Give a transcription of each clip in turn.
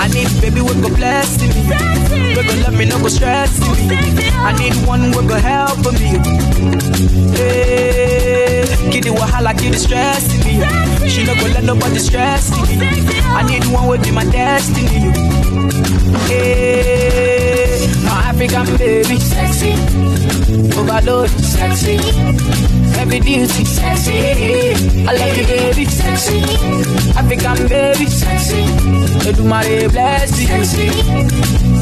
I need baby we go bless me. We go love me, no go stress me. I need one we go help me. Hey, kid the wahala, kid the stress me. She no go let nobody stress me. I need one will be my destiny. Hey, my African baby, sexy, overload, sexy, heavy duty, sexy. I love you, baby, sexy, African baby, sexy. Edumare bless you, sexy,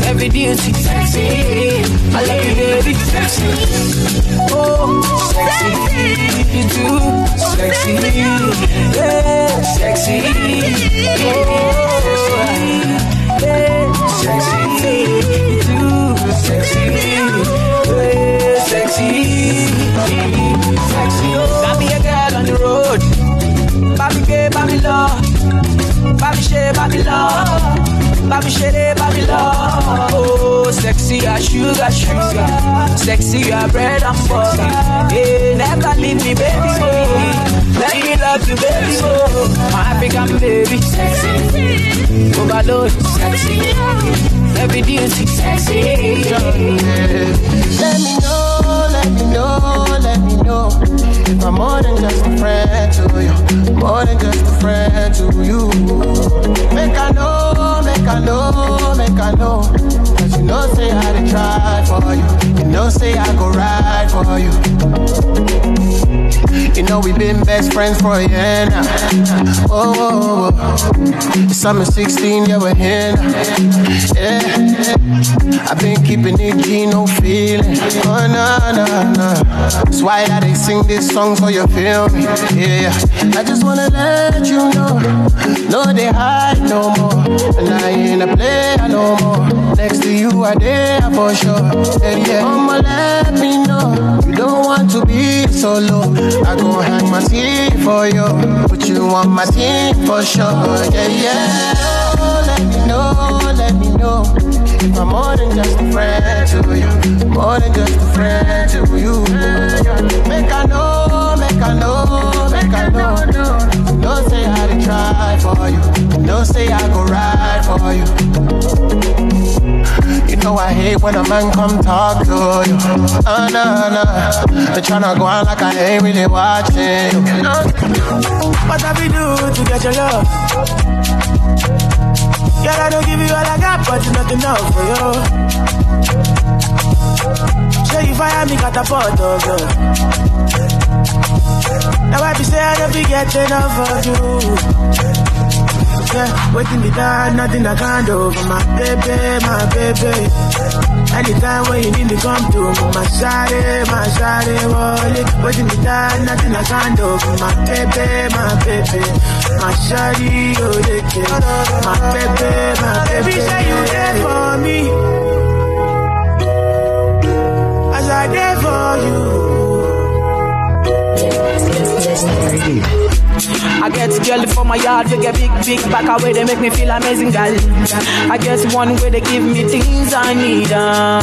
heavy duty, sexy. I love you, baby, sexy. Oh, sexy, you too, sexy, yeah, sexy. Oh, yeah, sexy, you too, sexy, yeah, sexy, sexy. Got me a girl on the road, Bobby gay, Bobby love. Babi ṣe babi lọ, babi lọ. Oh, sexy as sugar sugar, sexy as bread and butter. Hey, never leave me baby oh. Let me love you baby oh. My African baby, sexy, overload, sexy, every duty, sexy. Let me know, let me know, let me know. If I'm more than just a friend to you, more than just a friend to you. Make I know, make I know, make I know. You know, say I did try for you. You know, say I go ride for you. You know, we've been best friends for a year now. Oh, oh, oh. oh. Summer 16, yeah, we're here now. Yeah. I've been keeping it G, no feeling. Oh, no, no, no. That's why I they sing this song so you feel me. Yeah, yeah. I just wanna let you know. No, they hide no more. And I ain't a player no more. Next to you, I there for sure. Yeah, yeah. Mama, let me know. You don't want to be solo. I go hang my teeth for you. Put you on my team for sure. Yeah, yeah. Oh, let me know, let me know. If I'm more than just a friend to you. More than just a friend to you. Make I know, make I know, make I know. No say I did try for you. No say I go ride for you. Know I hate when a man come talk to you. Oh, no, no. They tryna go on like I ain't really watching you. What have we do to get your love? Girl, I don't give you all I got, but it's nothing enough for you. Say you fire me, catapult, oh girl. Now I be saying I don't be getting enough of you. Yeah, waiting me down, nothing I can't do for my baby, my baby. Anytime when you need me, come to me, my shawty, my shawty, wallet. Waiting me down, nothing I can't do for my baby, my baby. My shawty, oh, they care. My baby, my baby. say you there for me. As I there for you. I get girl for my yard, they get big, big back away, they make me feel amazing, girl. I guess one way they give me things I need. Uh,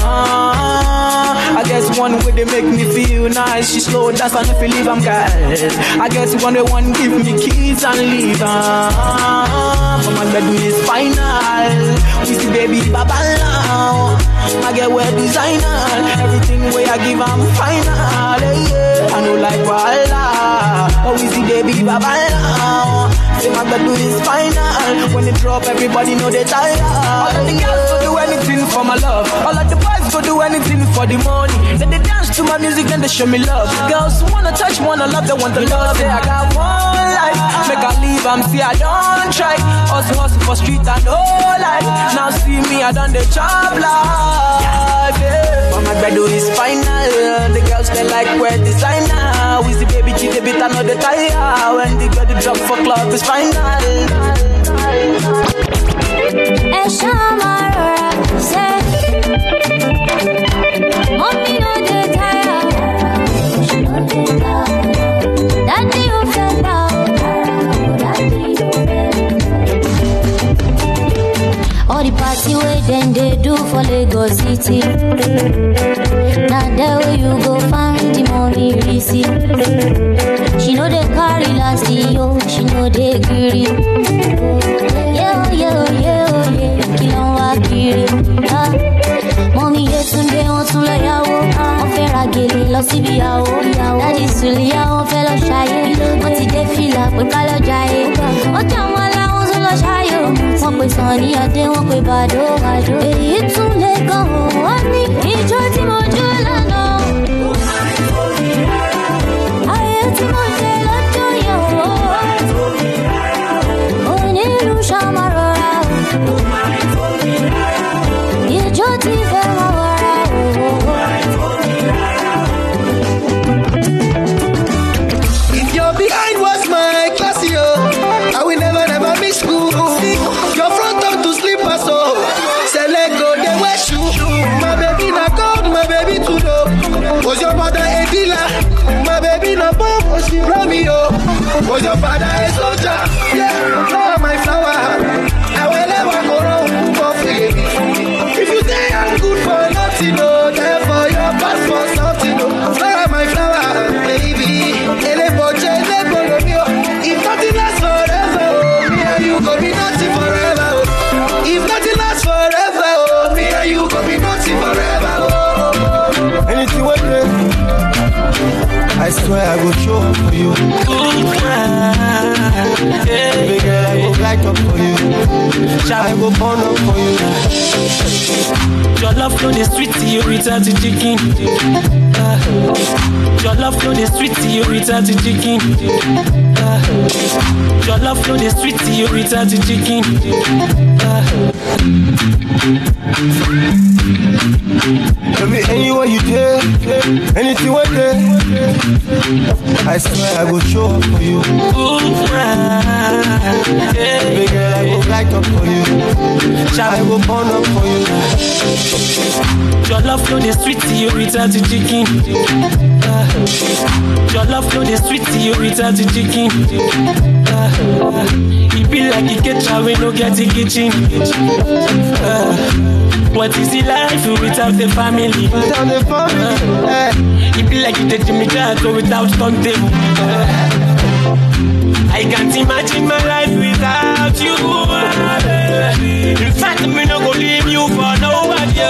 I guess one way they make me feel nice. She slow and if you leave, I'm girl. I guess one way one give me keys and leave. Uh, for my bedroom is final. We see baby baba now. I get wear designer. Everything way I give, I'm final. Yeah. I know like Walla. Oh, we see baby baba now. Say my bedroom is final. When it drop, everybody know they tired. All of the girls go do anything for my love. All of the boys go do anything for the money. Then they dance to my music and they show me love. Girls wanna touch, wanna love, they want the love. Say I got one life, make I leave, I'm see I don't try. Hustle, hustle for street and no life. Now see me, I done the job life. Yeah. But my bedroom is final. The girls they like wear designer. We see baby G, they beat another tire. When the girl the drop for club is final. ẹ ṣáà máa All the party where then they do for Lagos City. Now there where you go find the money receipt. She know they carry last yo, she know they greedy. Yeah, yeah, yeah, yeah, kí ló ń wá. Ah, Mọ́mí Yétúndé wọ́n tún lọ yàwó. Wọ́n fẹ́ ra gèlè lọ síbi ìyàwó. Dádì Sùlíyà wọ́n fẹ́ lọ ṣayé. Wọ́n ti dé fìlà pé ká lọ jayé. Wọ́n jà wọn ṣayé. Wọ́n pe Sànní Adé, wọ́n pe Bàdó. Èyí tún lè gan wọ́n ní ìjọ tí mo jó lánàá. Ayé tí mo jẹ lọ́jọ́ yẹn o. swear I will show for you. Baby girl, I will light up for you. I will burn up for you. Your love flow the sweet to you, return to chicken. Ah. Your love flow the sweet to you, return to chicken. Ah. Your love flow the sweet to you, return to chicken. Ah. Baby, anywhere you there, anything what there. I swear I will show up for you. Ooh, ah, yeah. Baby girl, I will light up for you. I will burn up for you. Your love flow the to you, return to chicken. Your love flow the to you, return to chicken. Ah. It be like a kitchen we no get a kitchen. Ah. What is the life without the family? Down the family, eh. It be like the Jimmy Jatt without turntable. I can't imagine my life without you. In fact, me no go leave you for nobody.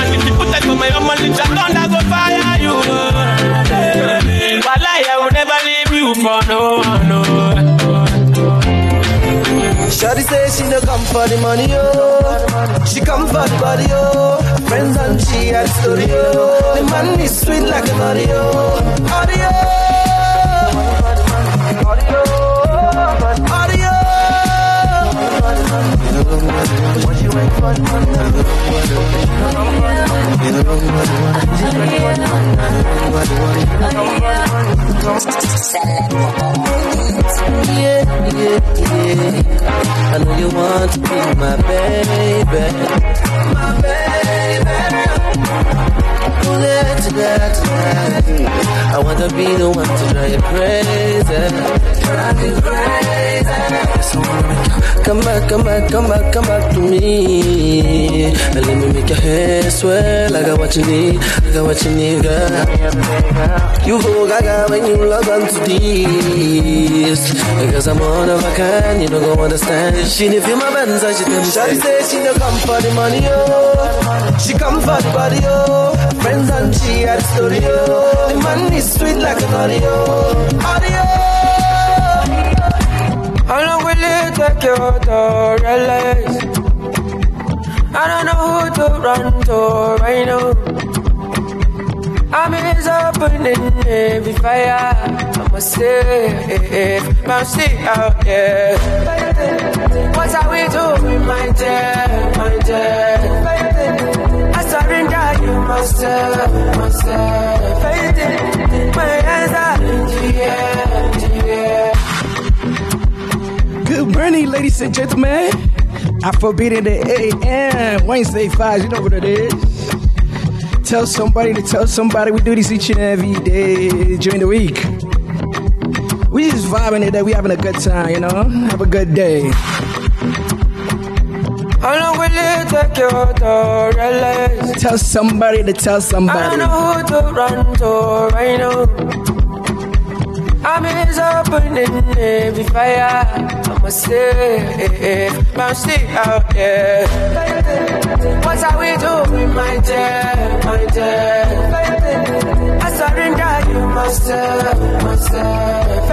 And if you put that for my own money, just thunder go fire you. Wallahi, I will never leave you for no she no come for the money, yo. She come for the body, yo. Friends and she at yo. The man is sweet like an. Audio. Audio. You? Yeah, yeah, yeah. I know you want to be my baby. My baby. I wanna be the one to drive you crazy. Drive you crazy. Come back, come back, come back, come back to me. Let me make your hair swell. I got what you need, I got what you need, girl. You go gaga when you log on to this. Because I'm one of a kind, you don't go understand. She didn't feel my buttons, I she tell me. Shawty say she don't come for the money, oh. She come for the body, oh. Friends and she at oh. the studio. The money is sweet like an audio. Audio. Take you to realize? I don't know who to run to right now. I'm is opening every fire. I'm a safe, I'm still out there. What are we doing, my dear, my dear? I surrender you myself, myself. Ladies and gentlemen. Afrobeats in the AM, Wednesday 5, you know what it is. Tell somebody to tell somebody. We do this each and every day during the week. We just vibing it, that we having a good time, you know? Have a good day. How long will it take you to realize? Tell somebody to tell somebody. I know who to run to right now. I'm is opening every fire. Stay, I'm out there. What are we doing, my dear, my dear? I surrender you myself, myself.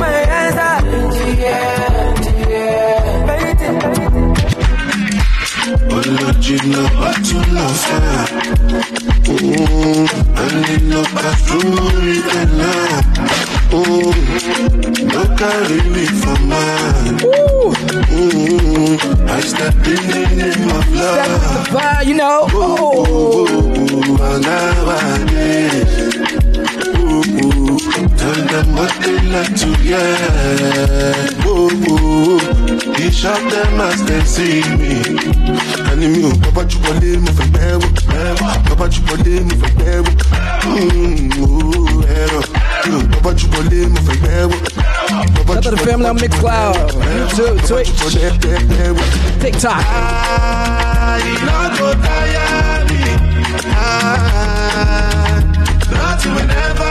My hands are in the air, the air. Faith in Original bottle of fire. Mm, and in no perfume Mm, no carry me for mine. Mm, I step in the name of love. Fire, you know. Oh. Ooh, and nowadays. Ooh, ooh, tell them what they like to hear. Ooh, ooh, he shot them as they see me. Mi ò bàbá jù wọlé mo fẹ́ gbẹ́ wò. Bàbá jù wọlé mo wò. Mm, ooh, ẹ̀rọ. To the family on Mixcloud, YouTube, Twitch. TikTok. táyà mi. Nothing we never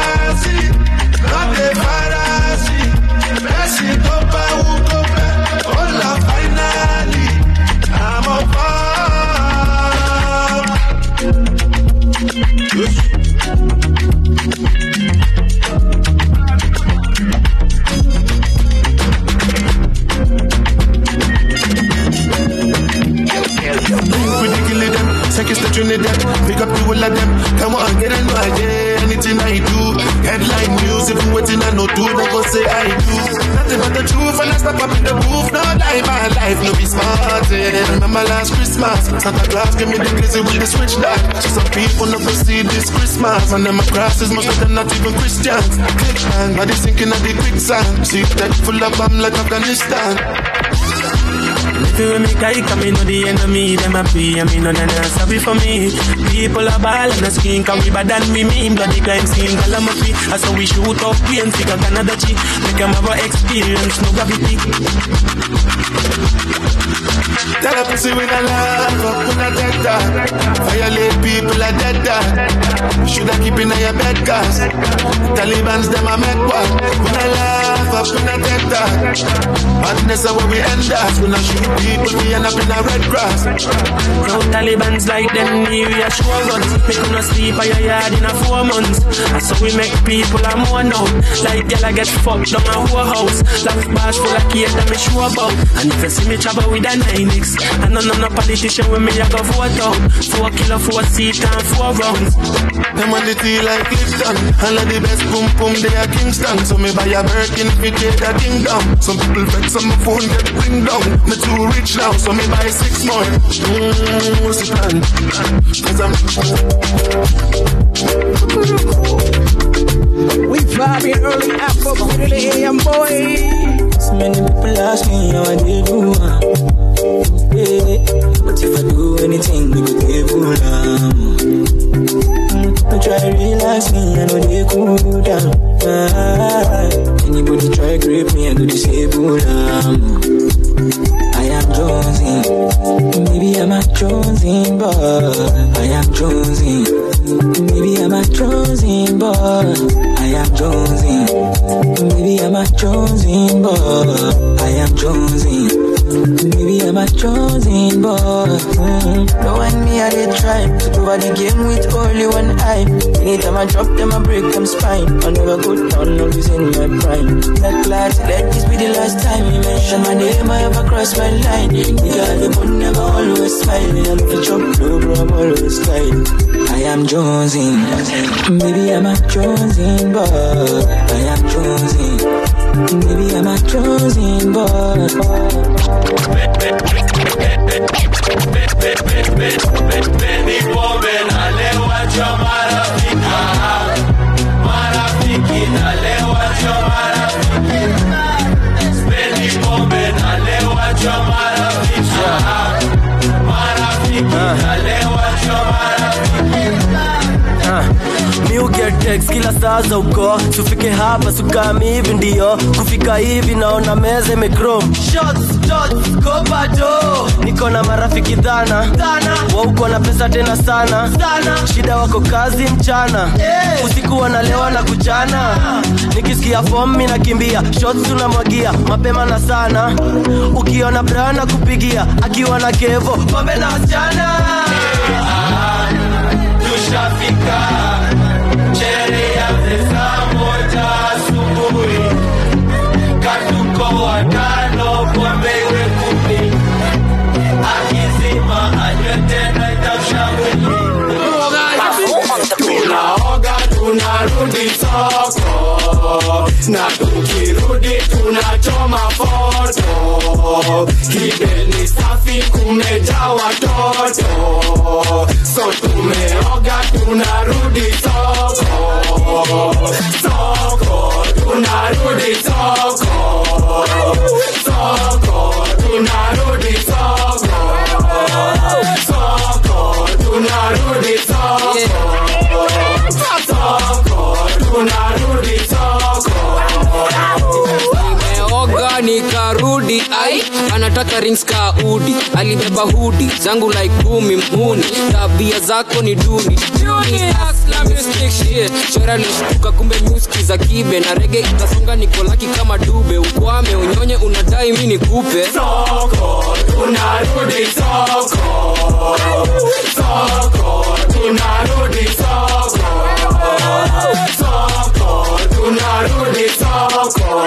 Christmas, Santa Claus give me the glizzy with the switch. So some people never see this Christmas, and them crosses, most of them not even Christians. Click bang, body sinking at the quicksand. See that full of bomb like Afghanistan. Feel me come me know the enemy, them a pray, and me know they not sorry for me. People are ball and a skin, can we bad than we mean, bloody crime scene, calamity. That's how we shoot up, we and figure Canada G. Make them have a experience, no gravity. Tell a pussy with a laugh up in a dead dog. Violate people are dead dog. Shoulda keep in your bed cause Taliban's them a make one. When I laugh up in a dead dog. Madness is where we end up. When I shoot people, we end up in a red grass. Now Taliban's like them new year show guns. Make you no sleep at your yard in a four months. And so we make people a more now. Like girl I get fucked down a whole house. Laugh bars full of cake that me sure about. And if you see me travel with a 9X, I know no no politician with me I go vote out. Four kilo, four seat and four rounds. Them on the tea like Clifton. All of the best boom boom they are Kingston. So me buy a Birkin fit take a kingdom. Some people vex on my phone get bring down. Me too rich now, so me buy six more. The plan? Cause I'm We vibing early after the AM boy. So many people ask me how I did do. But if I do anything, go table um. mm, Don't try relax me, I know they cool down ah. Anybody try to grip me, I go disable um. I am chosen, maybe I'm a chosen boy. I am chosen, maybe I'm a chosen boy. I am chosen, maybe I'm a chosen boy. I am chosen. Maybe I'm a chosen boy. Mm. No one me, I did try to cover the game with only one eye. Anytime I drop them, I break them spine. I never go down, always in my prime. That class, let this be the last time you mention my name. I ever cross my line. Girl, the one never always smiling. I'm the chop, no bro, I'm always sliding. I am chosen. Maybe I'm a chosen boy. I am chosen. Baby, I'm a chosen boy. Baby woman, alewachwa marafika, marafiki alewachwa marafiki Marafiki, uh. leo acho text kila saa za uko. Sufike hapa sukami hivi ndio. Kufika hivi naona meza imekrom niko na marafiki dhana. Wauko na pesa tena sana. Shida wako kazi mchana. Usiku wanalewa na kuchana. Nikisikia fom mi nakimbia. Shots tunamwagia mapema na sana. Ukiona brana kupigia akiwa na kevo. Pombe na wasichana tushafika sherehe ya saa moja asubuhi. Katuko watano pombe iwe kumi. Akizima anywe tena itamshauri tunaoga tunarudi soko. Na tukirudi tunachoma foto. Kibeni safi kumejaa tunarudi soko soko tunarudi soko nikarudi ai anataka rings ka udi alibeba hudi zangu like kumi mhuni tabia zako ni duni. Shora lishtuka kumbe muski za kibe. Na rege itasonga nikolaki kama dube. Ukwame unyonye unadai mi nikupe. Soko tunarudi soko. Soko tunarudi soko. Soko tunarudi soko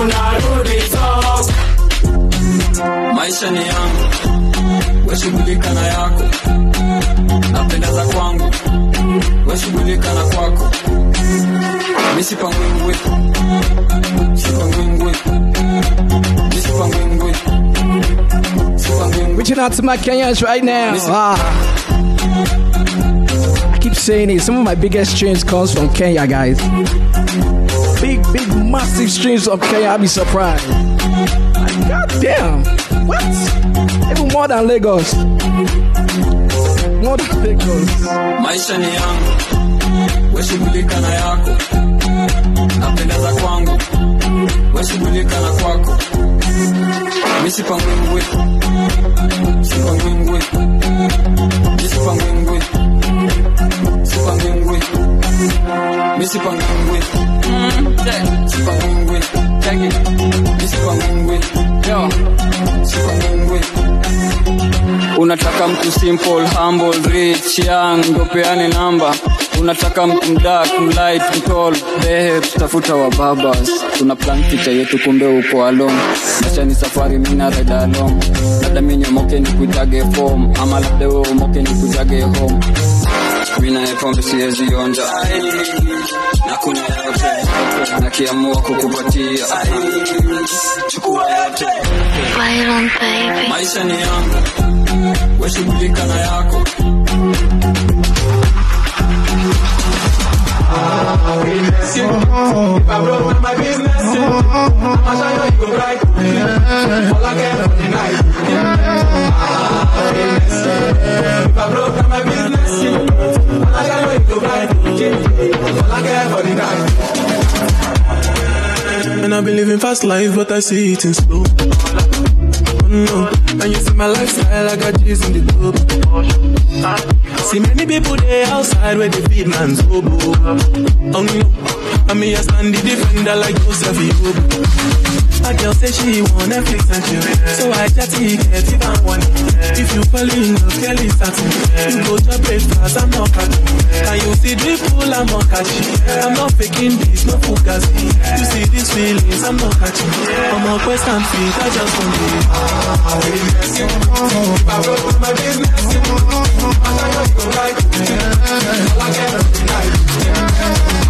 soko tunarudi maisha ni yangu weshughulika na yako napenda za kwangu weshughulika na kwako misipangwingwi sipangwingwi misipangwingwi Reaching out to my Kenyans right now. Ah. I keep saying it. Some of my biggest streams comes from Kenya, guys. Big, massive streams from Kenya. I'll be surprised. God damn. What? Even more than Lagos. More than Lagos. maisha ni yangu weshughulika na yako napenda za kwangu weshughulika na kwako check. Super moon with, check it. This super moon with, yo. Super moon with. Unataka mtu simple, humble, rich, young, ndo namba. Unataka mtu mdark, mlight, mtol, behe, tutafuta wa babas. Tuna plan picha yetu kumbe uko alone. Maisha ni safari, mimi na ride alone. Labda mimi nyomoke nikuitage form, ama labda wewe umoke nikuitage home. Mimi na pombe siwezi onja. Na kuna yote. Nakiamua kukupatia. Chukua yote. Maisha ni yangu. Weshughulika na yako. If I broke down my business, I'ma show you you go right. All I care for the night. If I broke my business, I'ma show you you go right. All I care for the night. And I've been living fast life, but I see it in slow. Oh no, and you see my lifestyle, I got G's in the club. See many people there outside where they feed man's hobo. Oh no, I mean I stand the defender like Joseph Yobo. A girl say she want Netflix and chill, so I just it if I want. If you fall in love, girl it's starting. You go to breakfast, I'm not catching. Can you see drip pull, I'm not catching. I'm not faking this, no fugazi. You see these feelings, I'm not catching. I'm on quest and feet, I just want to. If I with my business, I know you go right. I tonight. If I broke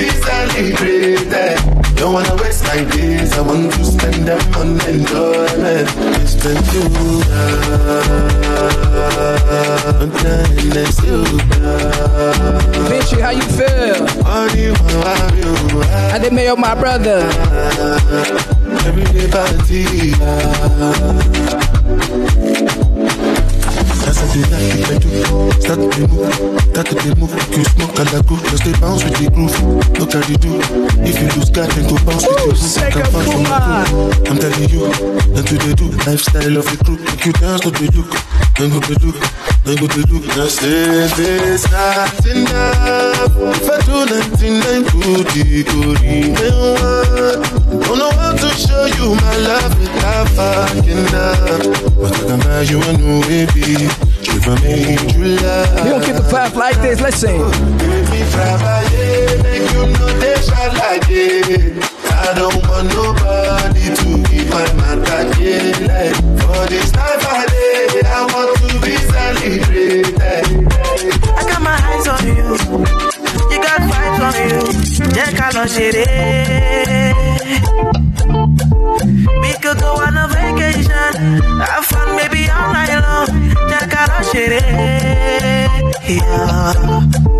be celebrated. Don't wanna waste my days, I want to spend them on enjoyment. It's been too long. I'm telling this you Vinci, how you feel? What you want, you I did mail my brother. Everyday party. That's a day that you do. Start to move, start to move. You smoke and I go, just stay bounce with the groove. Look at the do. If you lose God, then go bounce with groove. Can bounce from my groove. I'm telling you, and to the do lifestyle of the crew. Make you dance to the look, then go the look, then go the look. Just say this not enough. If I do nothing, then good, it could Don't know how to show you my love without fucking up. But I can buy you a new baby. If I made you laugh. We gonna keep the vibe like this. Let's sing. Baby, travailler, make you know they shall like it. I don't want nobody to be my matter like For this life I live, I want to be celebrated. I got my eyes on you. You got vibes on you. Jẹ́ ká lọ ṣeré. We could go on a vacation. Have fun maybe all night long. Jẹ́ ká lọ ṣeré. Yeah.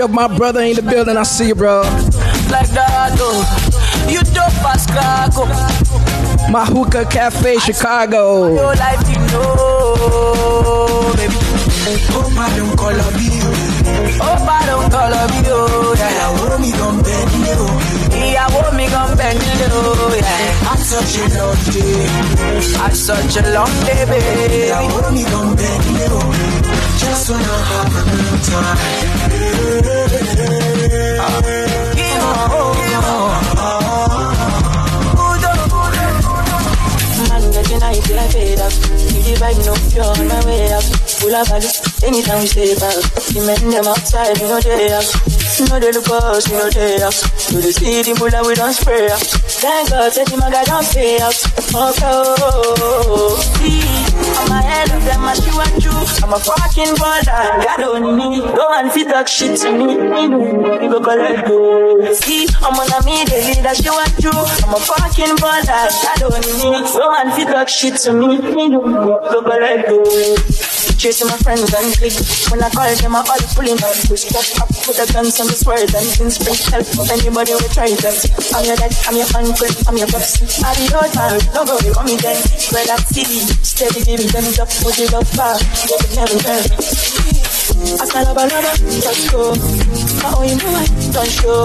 Bishop, my brother in the building. I see you, bro. like that, oh. You dope as crack, oh. My hookah cafe, Chicago. Your life you know, baby. Hope I don't call up you. Hope I don't call up you, yeah. Ìyàwó mi gan bẹ́ẹ̀ nílé o. Ìyàwó mi gan bẹ̀ nílé o, yeah. I'm such a long day. Had such a long day, baby. Ìyàwó mi gan bẹ́ẹ̀ nílé o. Just wanna have a good time. Vibe, pure on my way up. Of anytime we stay back. The men them outside, we know they up. No, they look us, we know they. To the city, pull up, we don't spray up. Thank God, said the maga don't pay up. Oh, of them, I see what you. I'm a fucking baller, God only me. Go and fit talk shit to me. You go collect go. See, I'm on a me, they lead, I see what you. I'm a fucking baller, God only me. Go and fit talk shit to me. You go collect go. Chasing my friends and click. When I call them, I all pulling out. Push pop up, put the guns on the swords and things spring help. Anybody will try that. I'm your dad, I'm your uncle, I'm your pops. I be your time, don't go, you want me then. Spread that CD, steady baby, then it up, put it up far. Get it never turn. I smell a banana, just go. Now you know I don't show.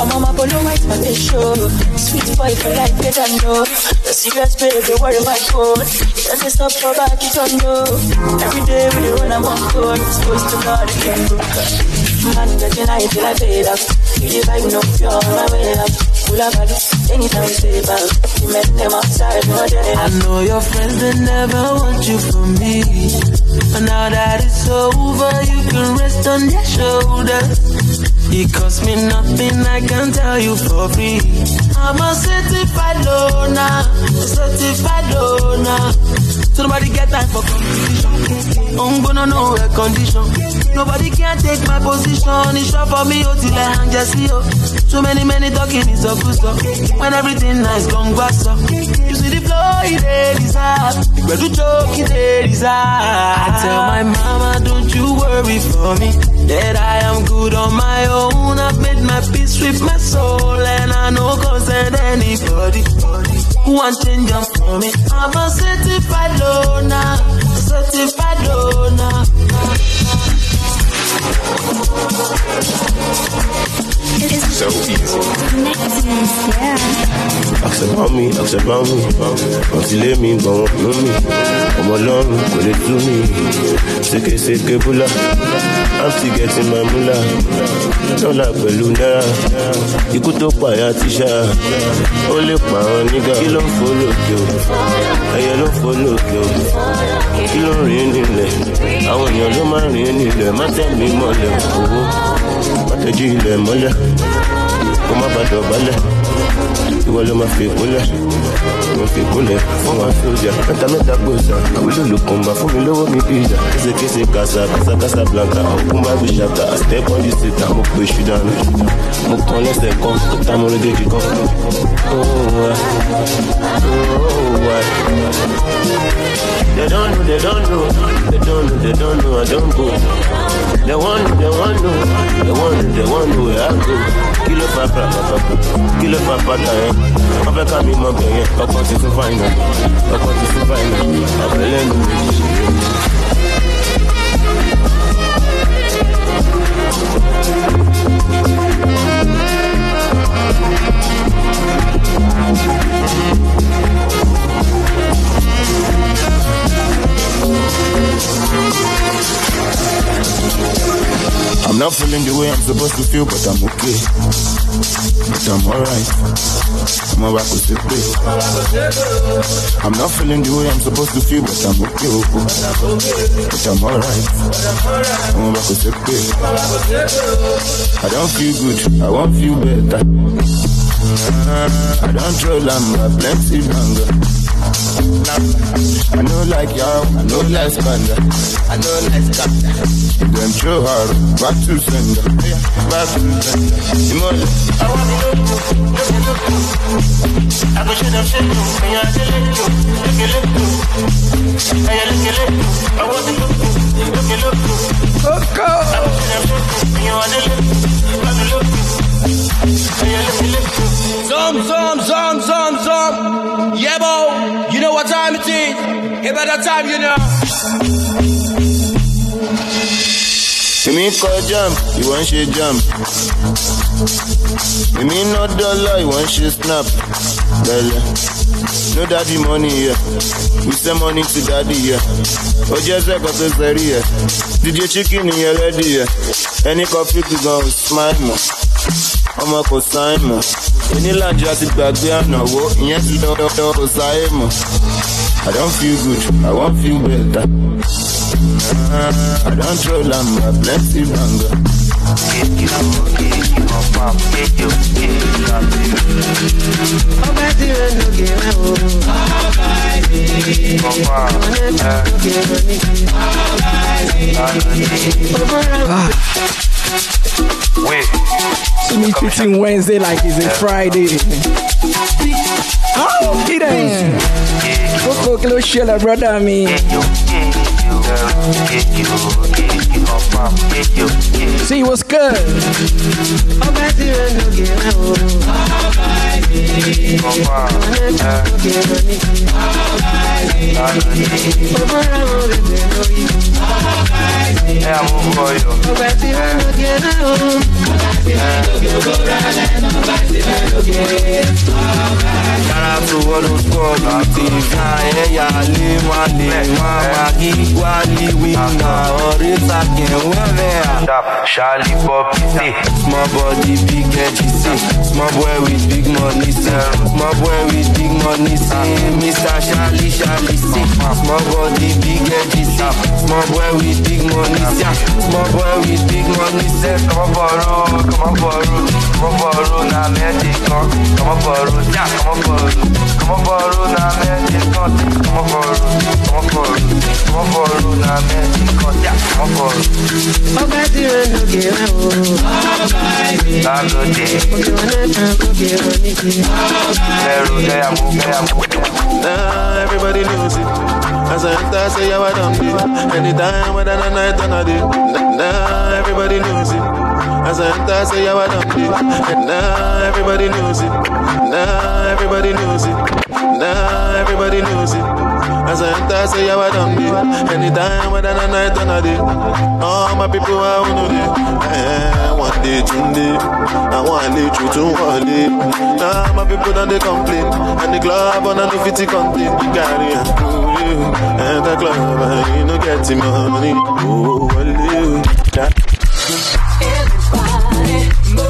I'm on my polo white, my face show. Sweet boy for life, get and know. The serious baby, worry my phone. Just this up for back, it on no. Every day we run, I'm on code. Supposed to God, it can book. Man, get your night till I fade up. You no pure on my way up. Full of anytime stay back. You met them outside, no. I know your friends that never want you for me. But now that it's over, you can rest on their shoulders. It cost me nothing, I can tell you for free. I'm a certified loner, certified loner. So nobody get time for competition. I'm gonna know a condition. Nobody can take my position. It's short for me, oh, till I hang just see, oh. So many, many talking is a good stuff. When everything nice, gone grass up. You see the flow, it is hard. But you choke, it is hard. I tell my mama, don't you worry for me. That I am good on my own. I've made my peace with my soul, and I know concern anybody. Who want change them for me? I'm a certified loner, certified loner. So easy. Ask about me, ask about me. Ọtí lé mi, gbọ̀n wọn ló mi. Ọmọ ọlọ́run kò lè tú mi. Sékèsékè búlá. I'm still getting my mula. Dọ́là pẹ̀lú náírà. Ikú tó pààyà tíṣà. Ó lè pààrọ̀ nígà. Kí ló ń fò lókè o? Ẹyẹ ló ń fò lókè o. Kí ló ń rìn nílẹ̀? Àwọn èèyàn ló máa ń rìn nílẹ̀. Má mọ́lẹ̀ owó. Má tẹ̀jú ilẹ̀ mọ́lẹ̀. Kó má blanca. Òkun bá bí ṣàkà. I step on the seat mo pè ṣù dànù. Mo kàn lẹ́sẹ̀ kan. Ó ta mo rédè kíkan. Why? Oh. They don't know, they don't know. They don't know, they don't know. I don't go. They want, they want. They want, they want where I go. Kí ló pa pa? Kí ló fa pátá yẹn? Wọ́n fẹ́ ká mi mọ bẹ̀ yẹn. Ọkọ̀ ti tún fáìnà. Ọkọ̀ ti tún fáìnà. Àbẹ̀lẹ̀ nu méjì not feeling the way I'm supposed to feel, but I'm okay. But I'm alright. I'm about to sleep. I'm not feeling the way I'm supposed to feel, but I'm okay. oh, oh. But I'm alright. I'm about to sleep. I don't feel good. I won't feel better. I don't troll, I'm plenty longer. I know like y'all, I know like spanda. I know like scatter. Them show hard, back to sender. Back to sender. I want to look look look. I go shit up, shit you. And you're still look good, look look look. I want to look look. Look Zum, zum, zum, zum, zum. Yeah, bo. You know what time it is? Hey, by that time, you know. Èmi kọ jam, ìwọ ń ṣe jam. Èmi ná dọ́là, ìwọ ń ṣe snap. Bẹ̀lẹ̀, no daddy money yẹ. We send money to daddy yeah. yẹ. Ó jẹ́ sẹ́kọ̀ọ́ tó sẹ́rí yẹ. DJ chicken yẹn lẹ́dí yẹ. Ẹni kan fíkì gan ò smile mọ̀. Ọmọ kò sáìn mọ̀. Onílànjú àti gbàgbé ànáwó, ìyẹn ti lọ kò sáyé mọ̀. I don't feel good, I wan feel better. I don't troll, I'm a plenty longer. Ọba tí ó ń lòkè wá o. Ọba ìdí. Ọba ìdí. Wait. So me fitting Wednesday like it's a Friday. Oh, get it. Coco, kilo shell, brother me. See what's good. Ọba tí ó ń lòkè wá o. Ọba ìdí. Ọba ìdí. Ọba àwọn bèbè lórí. Ọba tí ó ń what's good. o. Shout out to all those squad ẹ̀yà lé wọn lè wọn máa kí wálé wíńgà ọ̀rẹ́ sàkẹ́ wọ́n rẹ̀ à. Charlie say small body big head he say small boy with big money say small boy with big money say Mr. Charlie Charlie say small body big head he say small boy with big money say small boy with big money say come on borrow come on borrow come on borrow na magic come. On borrow yeah come on borrow come on borrow na magic come. On borrow come on borrow come on borrow na magic yeah come on Nah, everybody knows it. As I enter, say, I done it. Anytime, whether the night or not day. Nah, everybody knows it. As I enter, say, I done it. And now everybody knows it. Now everybody knows it. Now everybody knows it. As I enter, say, I done it. Anytime, whether the night or not day. All my people, I it. Eh, one day, two day. I want to you to one day. Now my people, don't they complain. And the club, on the 50 contain. You do you. And the club, and you know, get the money. Oh, well. Yeah. Everybody move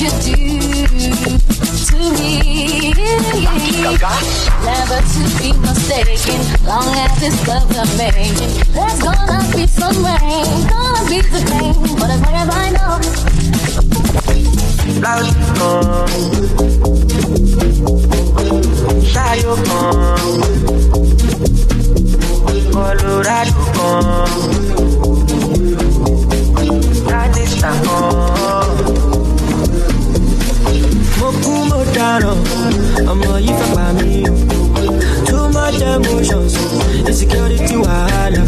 you do to me. Never to be mistaken, long as it's love I'm making. There's gonna be some rain, gonna be the pain, but as long as I know. Loud kan Ṣáyó kan Colorado kan Lanista kan mo dáràn ọmọ yìí fẹ́ pa mí o too much emotions insecurity wahala.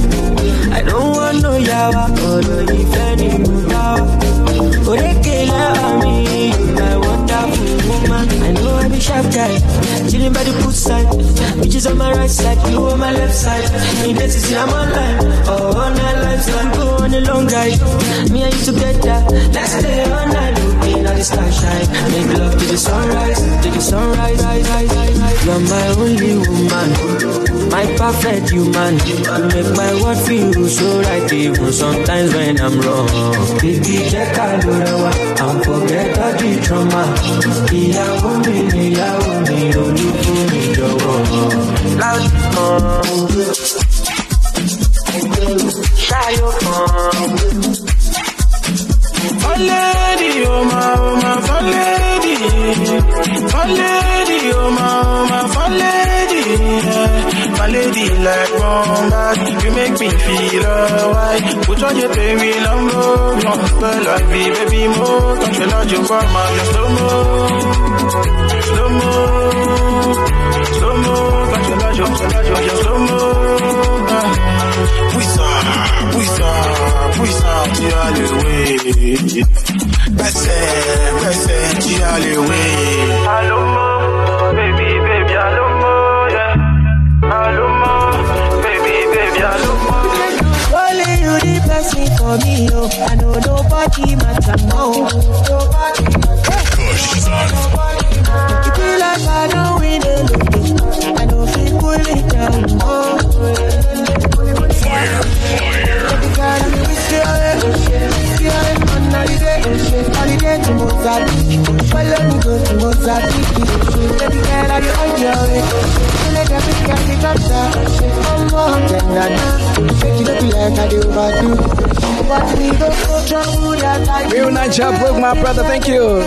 I don't wan know yawa ọ̀rọ̀ ìfẹ́ ni mo bá wa òrékè sharp guy. Chilling by the pool side bitches on my right side you on my left side. In case you see i'm online. Or on that lifestyle go on a long ride. Me and you together let's stay all night oh, looking at the starshine make love to the sunrise to the sunrise rise, rise, rise, rise. you're my only woman my perfect human you make my world feel so right even sometimes when i'm wrong. Baby ká ló rẹwà and forget all the trauma. Ìyàwó mi níyàwó mi olùkú mi jọ̀wọ́. Loud kan. Ṣáyó kan oh my, oh my, fun Fun lady like Bombay, you make me feel alright. Put on your baby number, no spell like me, baby more. Control out your mama, just slow mo, nobody matter Mozambique, follow me go to Mozambique. Baby girl, are you on your way? Feel like a big candy cutter. I'm more than that. Shake it like I do overdo. But we go trouble that I Real Niger broke my brother, thank you.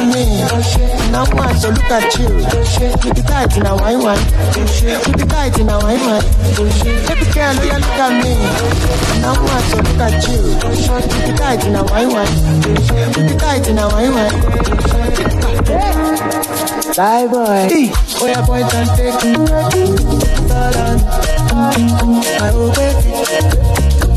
Me. Now want to look at you. Keep it tight a wine wine. Keep it tight a wine wine. Baby girl, look at- look at me. Now want to look at you. Keep it tight a wine wine. Keep it tight a wine wine. Bye boy. Oh yeah, point and take.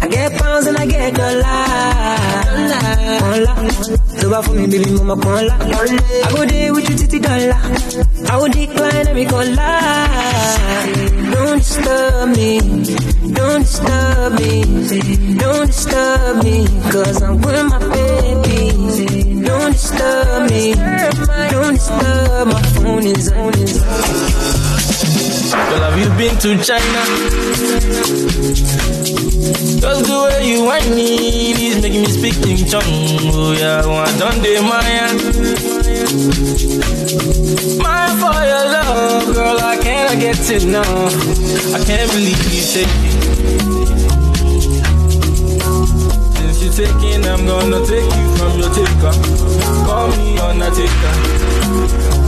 I get pounds and I get dollar. So bad for me, baby, mama, pon la. I go there with you, titty dollar. I will decline every call Don't disturb me. Don't disturb me. Don't disturb me. Cause I'm with my baby. Don't disturb me. Don't disturb my phone is on. Girl, have you been to China? Just the way you want me is making me speak in tongue. Oh yeah, I done the Maya. Mine for your love, girl. I cannot get enough. I can't believe you take it. Since you're taking, I'm gonna take you from your taker. Call me Undertaker.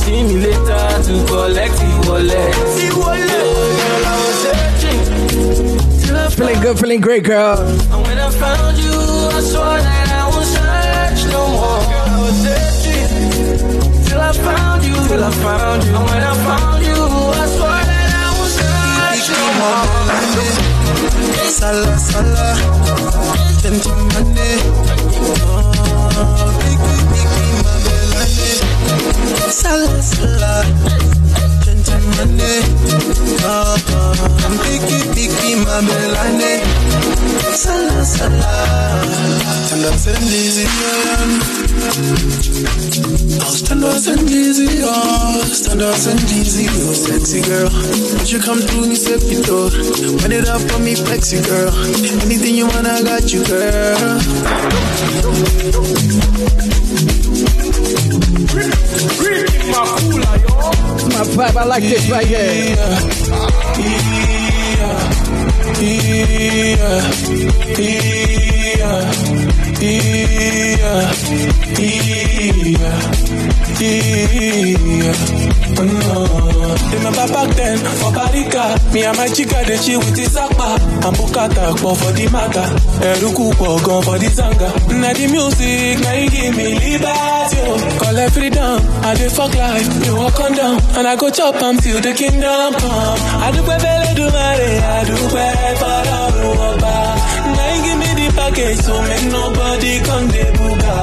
See me later to collect the wallet. The wallet. Girl, I was searching Feeling good, feeling great, girl. And when I found you, I swore that I won't search no more. Girl, I was searching till I found you, till I found you. And when I found you, I swore that I won't search no more. Sala, sala, gentleman. Oh, mabelane. Sala, sala, gentleman. Biggie, biggie, mabelane. Sala, sala. Tanda sendizi yoyan. Tanda sendizi yo. Tanda sendizi yo. Sexy girl, you come through me it me, flexy girl. Anything you want, I got you, girl. My vibe, I like this right here. Remember back then, for Barika, me and my chica, they chill with the Zakpa. And Bukata, but for the matter. Eruku, gone for the Zanga. Now the music, now you give me liberty. oh. Call it freedom, I dey fuck life, me walk on down. And I go chop am till the kingdom come. I do bele do mare, I do for Oba. Now you give me the package, so make nobody come de buga.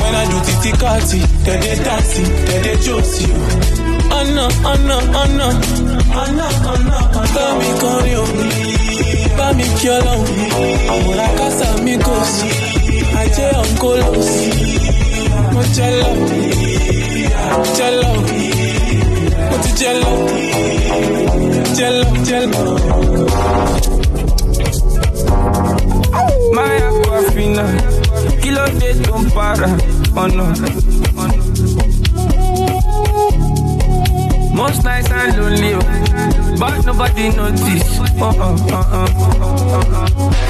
When I do titika, party, they dey dancing, they dey josi o. Ọ̀nà ọ̀nà ọ̀nà ọ̀nà ọ̀nà bá mi kọrin o, bá mi kí ọlọ́run, àwòrán kásá mi kò sí, ajé ọ̀nkóló sí, mo jẹ́ lọ, jẹ́ lọ, mo ti jẹ́ jẹ́ lọ, jẹ́ lọ. My aquafina, dé tó ń para ọ̀nà. Most nights I'm lonely, oh, but nobody notice. Uh uh uh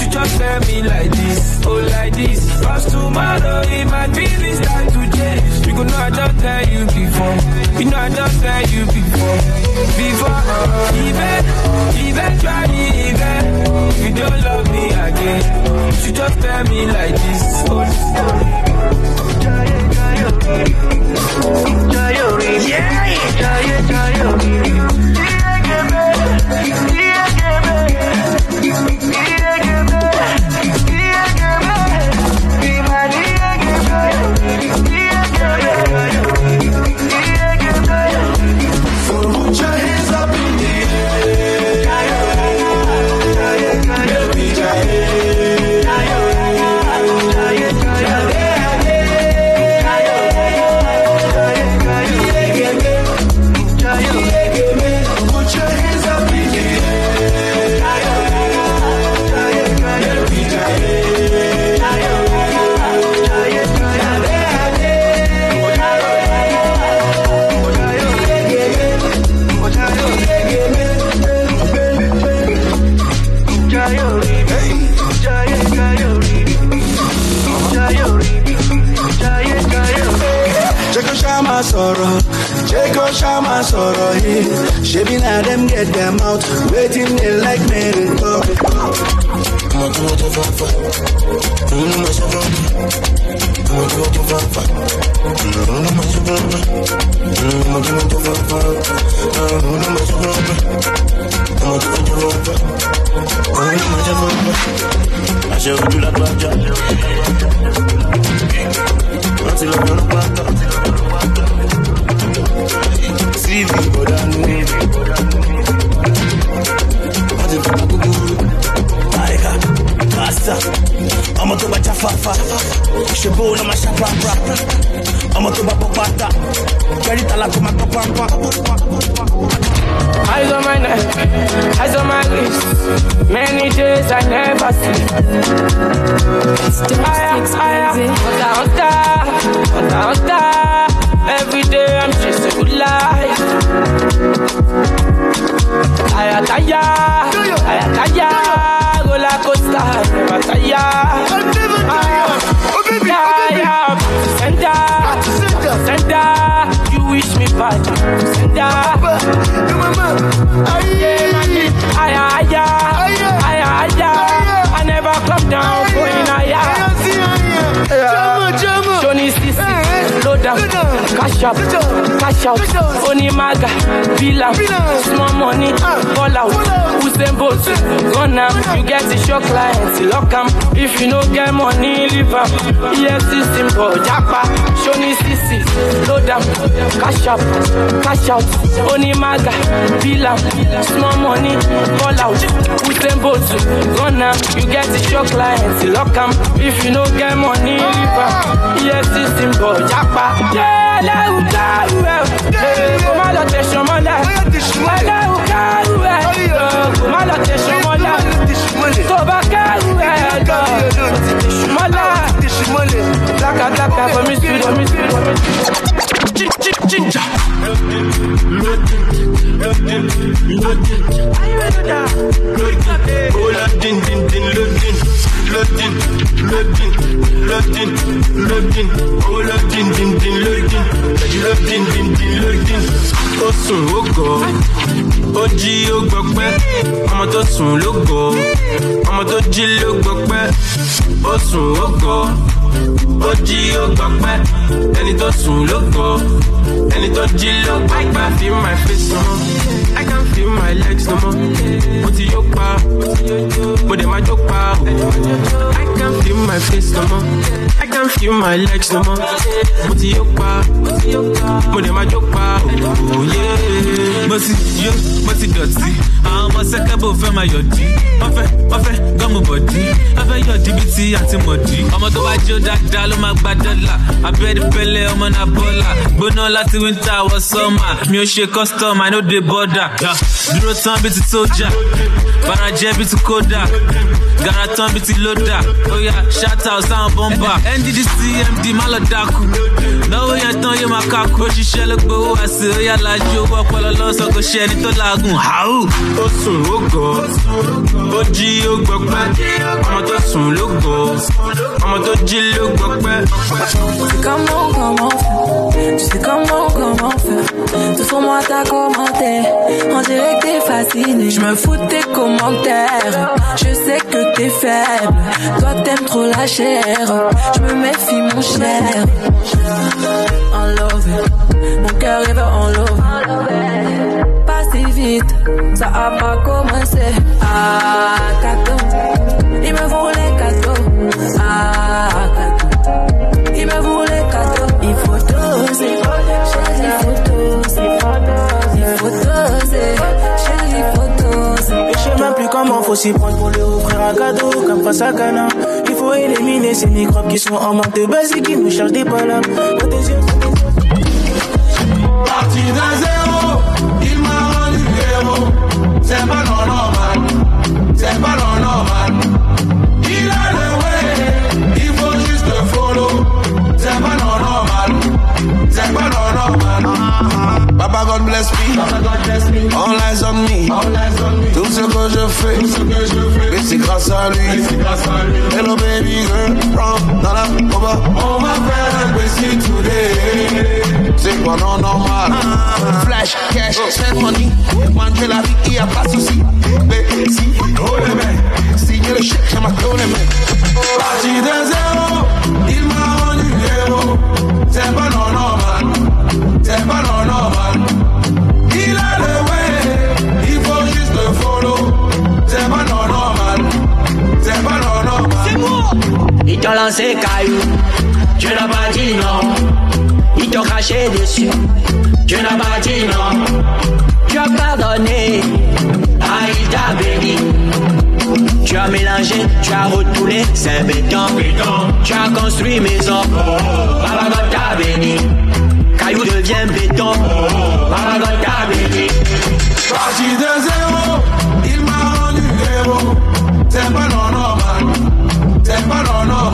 you just tell me like this, oh like this. Cause tomorrow it might be the start to change. You know I just tell you before, you know I just tell you before, before. Uh, even, eventually, even if you don't love me again, you just tell me like this, oh. Ṣebí na dem get their mouth, wetin dey like me dey talk. Ọmọ tí wọ́n jẹ́ fáfá, òun ló máa ṣe fáfá. Ọmọ tí wọ́n jẹ́ fáfá, pásítà, ọmọ tó bá já fáfá. Ṣé bó ló máa ṣàpápá? Ọmọ tó bá pátá. Kẹ́rì tàlà kó pápá. Eyes on my neck, eyes on my wrist. Many days I never sleep. Higher, higher, hunter, hunter, hunter, hunter. Every day I'm chasing good life. Higher. Roller coaster, never tire. Higher, higher, center, center. You wish me center. Higher. I never come down, cash up, cash out. Only Maga, Villa, small money, fall out. Usain Bolt, run am. You get the show clients, lock am. If you no get money, leave am. EFC symbol, Japa, Johnny Sisi, slow down, cash up, cash out. Only Maga, Villa, small money, fall out. Usain Bolt, run am. You get the show clients, lock am. If you no get money, leave am. EFC symbol, Japa. Yeah, let you Ginger. Sùn jí ló ẹni tó sùn ló gọ̀, ẹni tó jí ló gbọpẹ́. I feel my face no more, I can feel my legs no more, mo ti yó pa, mo dẹ̀ máa jó. I can feel my face no more, I can feel my legs no more, mo ti yó pa, mo dẹ̀ máa jó pa. Yeah. mo ti yó mo ti dọ̀tí àwọn ọmọ sẹ́kẹ́bù fẹ́ máa yọ̀dí wọ́n fẹ́ wọ́n fẹ́ gọ́mù bọ̀dí wọ́n fẹ́ yọ̀dí bíi ti àti mọ̀dí ọmọ tó bá jó dáadáa ló máa gba dọ́là abẹ́rẹ́ pẹ́lẹ́ ọmọ náà bọ́là gbóná láti wíńtà wọ sọ́mà mi ò ṣe custom i no dey border. Dúró tán bíi ti sójà. Farajẹ́ bíi ti kódà. Gara tán bíi ti lódà. Oya shout out sáwọn bọ́mbà nddc md má lọ dákú. Náwó yẹn tán yóò máa kákú. Òṣìṣẹ́ ló gbowó àṣẹ oya lajú owó ọpọlọ lọ́sọ̀kọ̀ ṣe ẹni tó laagun hàù. ó sùn ó gọ̀ ó jí ó gbọpẹ́ ọmọ tó sùn ló gọ̀ ọmọ tó comment, comment faire. Tu sais comment, comment faire. Tout sur moi t'as commenté. On dirait que t'es fasciné. Je me fous de tes commentaires. Je sais que t'es faible. Toi t'aimes trop la chair. Je me méfie mon cher. En love. Mon cœur il veut en love Pas si vite Ça a pas commencé Ah, cadeau Il me voulait cadeau Ah, cadeau il me voulait cadeau, il faut doser. Chérie, il faut doser. Il faut doser. Chérie, il faut doser. Et je sais même plus comment faut s'y prendre pour lui offrir un cadeau comme face à Cana. Il faut éliminer ces microbes qui sont en manque de base et qui nous cherchent des yeux Parti d'un zéro, me. Tout ce que je fais, mais c'est grâce à lui. Hello baby girl, from Nana, Oba. On va faire un today. C'est pas non normal? Flash, cash, spend money. Manger la vie, y a pas de souci. Mais si, oh les mecs, signer le chèque, j'ai ma clé les mecs. Parti de zéro, il m'a rendu héros. C'est pas non normal, Ils t'ont lancé caillou, tu n'as pas dit non. Ils t'ont craché dessus, tu n'as pas dit non. Tu as pardonné, ah il t'a béni. Tu as mélangé, tu as retourné, c'est béton. Tu as construit maison, Baba t'a béni. Caillou devient béton, Baba God t'a béni. Parti de zéro, il m'a rendu héros. C'est pas non c'est pas non.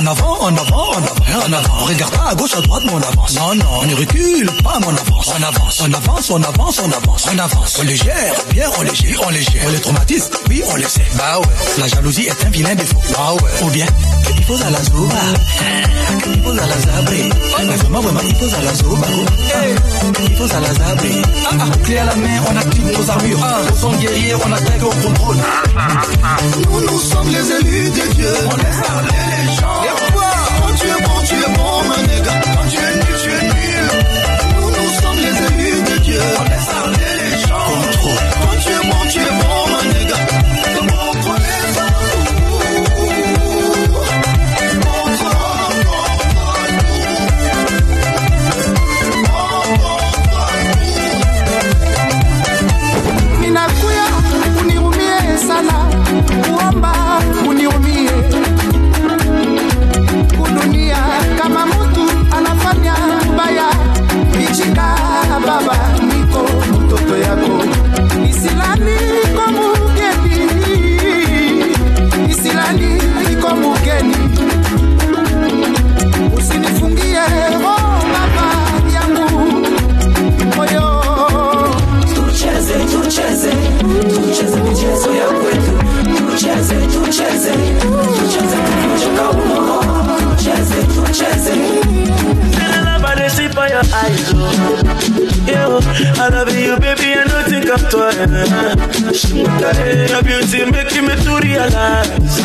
En avant, en avant, en avant, en avant. Regarde pas à gauche, à droite, mon avance. Non, non, ne recule pas, mon avance. On avance, on avance, on avance, on avance, on avance. On les gère, bien, on les gère, on les gère. On les traumatise, oui, on les sait. Bah ouais, la jalousie est un vilain défaut. Bah ouais. Ou bien, que il faut à la zoba, que il faut à la zabré. Mais vraiment, vraiment, il faut à la. Que il faut à la zabré. Ah, ah, clé à la main, on active nos armures. Ah, son guerrier, on attaque au contrôle. Nous, nous sommes les élus de Dieu. On laisse I love you, baby, I don't think I'm twice. Your beauty making me to realize.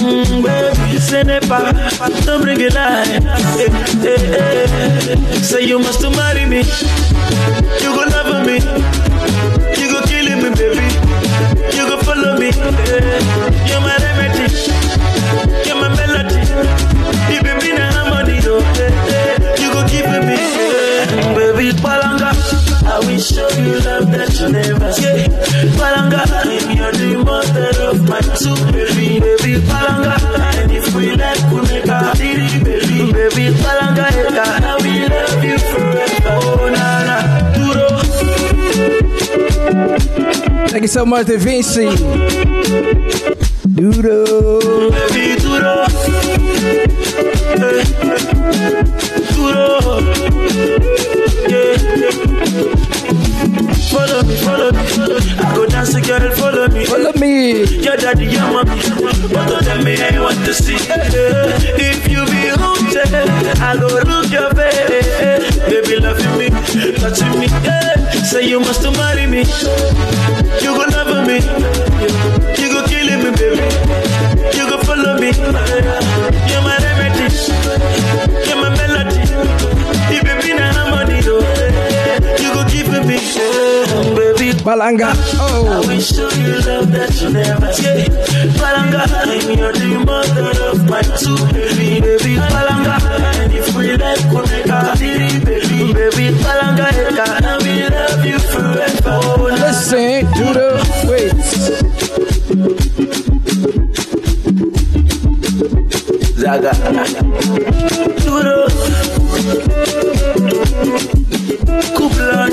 Mm, baby, say never, don't bring it lie. Eh, eh, eh. Say you must marry me. You go love me. You go kill me, baby. You go follow me. You love that you never see. Palanga, I'm your the mother of my two baby, baby, palanga. And if we baby, baby, palanga. Love you forever. Oh, na na, duro. Thank you so much, Da Vinci. Duro. Girl, follow me. Follow me. Your daddy, your mommy. Don't tell me I want to see. If you be hooked, I go look your face. Baby, loving me, touching me. Say you must marry me. You go love me. You go kill me, baby. You go follow me. You're my remedy. You're my Balanga. I will show you love that you never see. Palanga, I'm your the mother of my two baby, baby. Palanga, and if we like, we make a deal, baby, baby. Palanga, I will love you forever. Oh, Listen, Duro. Wait. Zaga. Duro. Kuplan.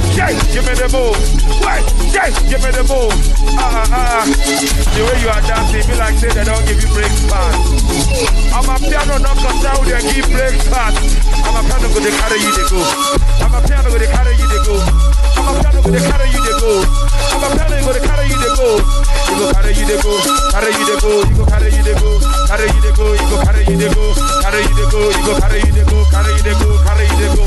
yeah, give me the move. Wait, yeah, give me the move. Ah, ah, ah. The way you are dancing, be like say they don't give you breaks, man. I'm a piano knocker down there, give breaks, man. I'm a piano go they carry you they go. I'm a piano go they carry you they go. I'm a piano go they carry you they go. I'm a piano go they carry you they go. You go carry you they go, carry you they go, you go carry you they go, carry you they go, you go carry you they go, carry you they go, you go carry you they go, carry you they go, carry you they go.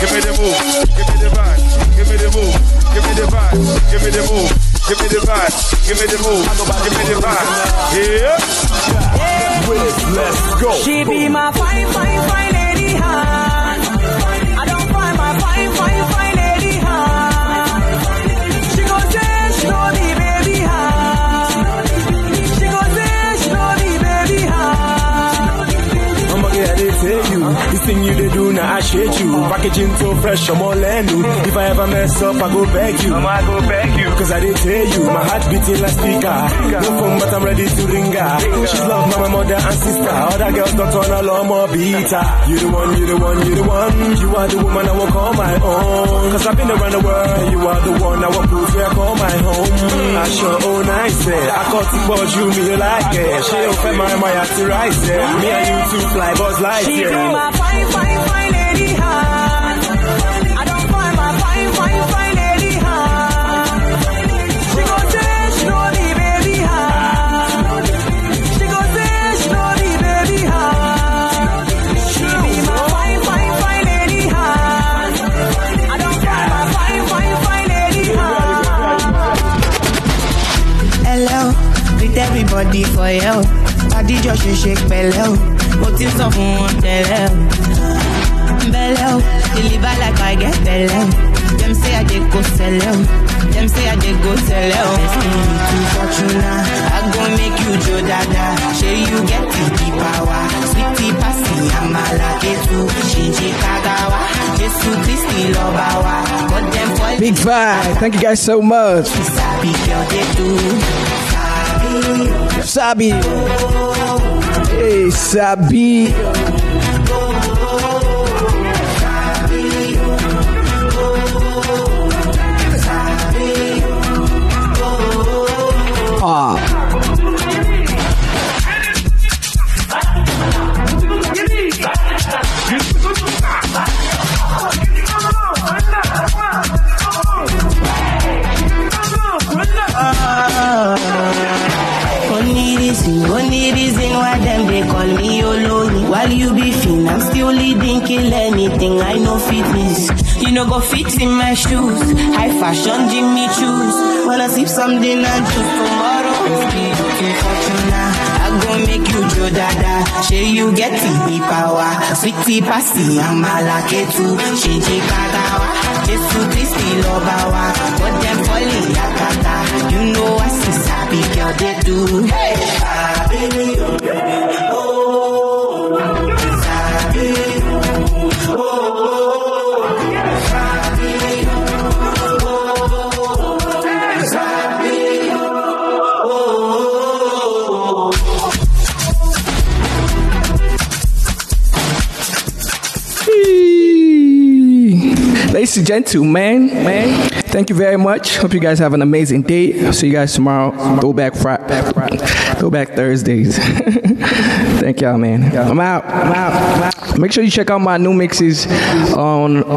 Give me the move, give me the vibe, give me the move, give me the vibe, give me the move, give me the vibe, give me the move, give me the vibe. Yeah. Let's go. She be my fine, fine, fine lady, huh? I don't find my fine, fine, fine lady, huh? She gon' say she know me, you. This thing you they do now I shake you. Packaging so fresh, I'm all land you. If I ever mess up, I go beg you. Mama, I'ma go beg you. Cause I did tell you, my heart beating like speaker. No phone, but I'm ready to ring her. She's love my mother and sister. Other girls don't turn a lot more beater. You the one, you the one, you the one. You are the woman I will call my own. Cause I've been around the world. You are the one I will prove where I call my home. I sure own I said. I caught to buzz you, me you like it. She don't my, my heart to rise there. Me and you two fly buzz light, She be yeah. my everybody for you. Adijọ́ ṣe ṣe pẹ̀lẹ́ o, mo ti sọ fún wọn tẹ́lẹ̀ o. Bẹ́lẹ̀ o, deliver like I get bẹ́lẹ̀ o. Dem say I dey go sẹ́lẹ̀ o, dem say I dey go sẹ́lẹ̀ o. Destiny to Fortuna, I go make you dada. Ṣé you get the the power? Sweetie pasi amala ketu, ṣèjì kagawa. Jésù Kristi lọ́ba wa, but dem for Big vibe. Thank you guys so much. Sabi girl dey Go fit in my shoes. High fashion, Jimmy Choos. Wanna sip something and choose tomorrow. Okay, Fortuna. I go make you Joe Dada. Say you get TV power. Sweetie passy, I'm a lucky too. Shinji Kagawa. Jesu Christi Lobawa. But them falling yakata. You know I see sabi girl they do. Hey, ah, sabi. Ladies and gentlemen, man, thank you very much. Hope you guys have an amazing day. See you guys tomorrow. Throwback Friday, Throwback Thursdays. thank y'all, man. I'm out. I'm out. Make sure you check out my new mixes on all.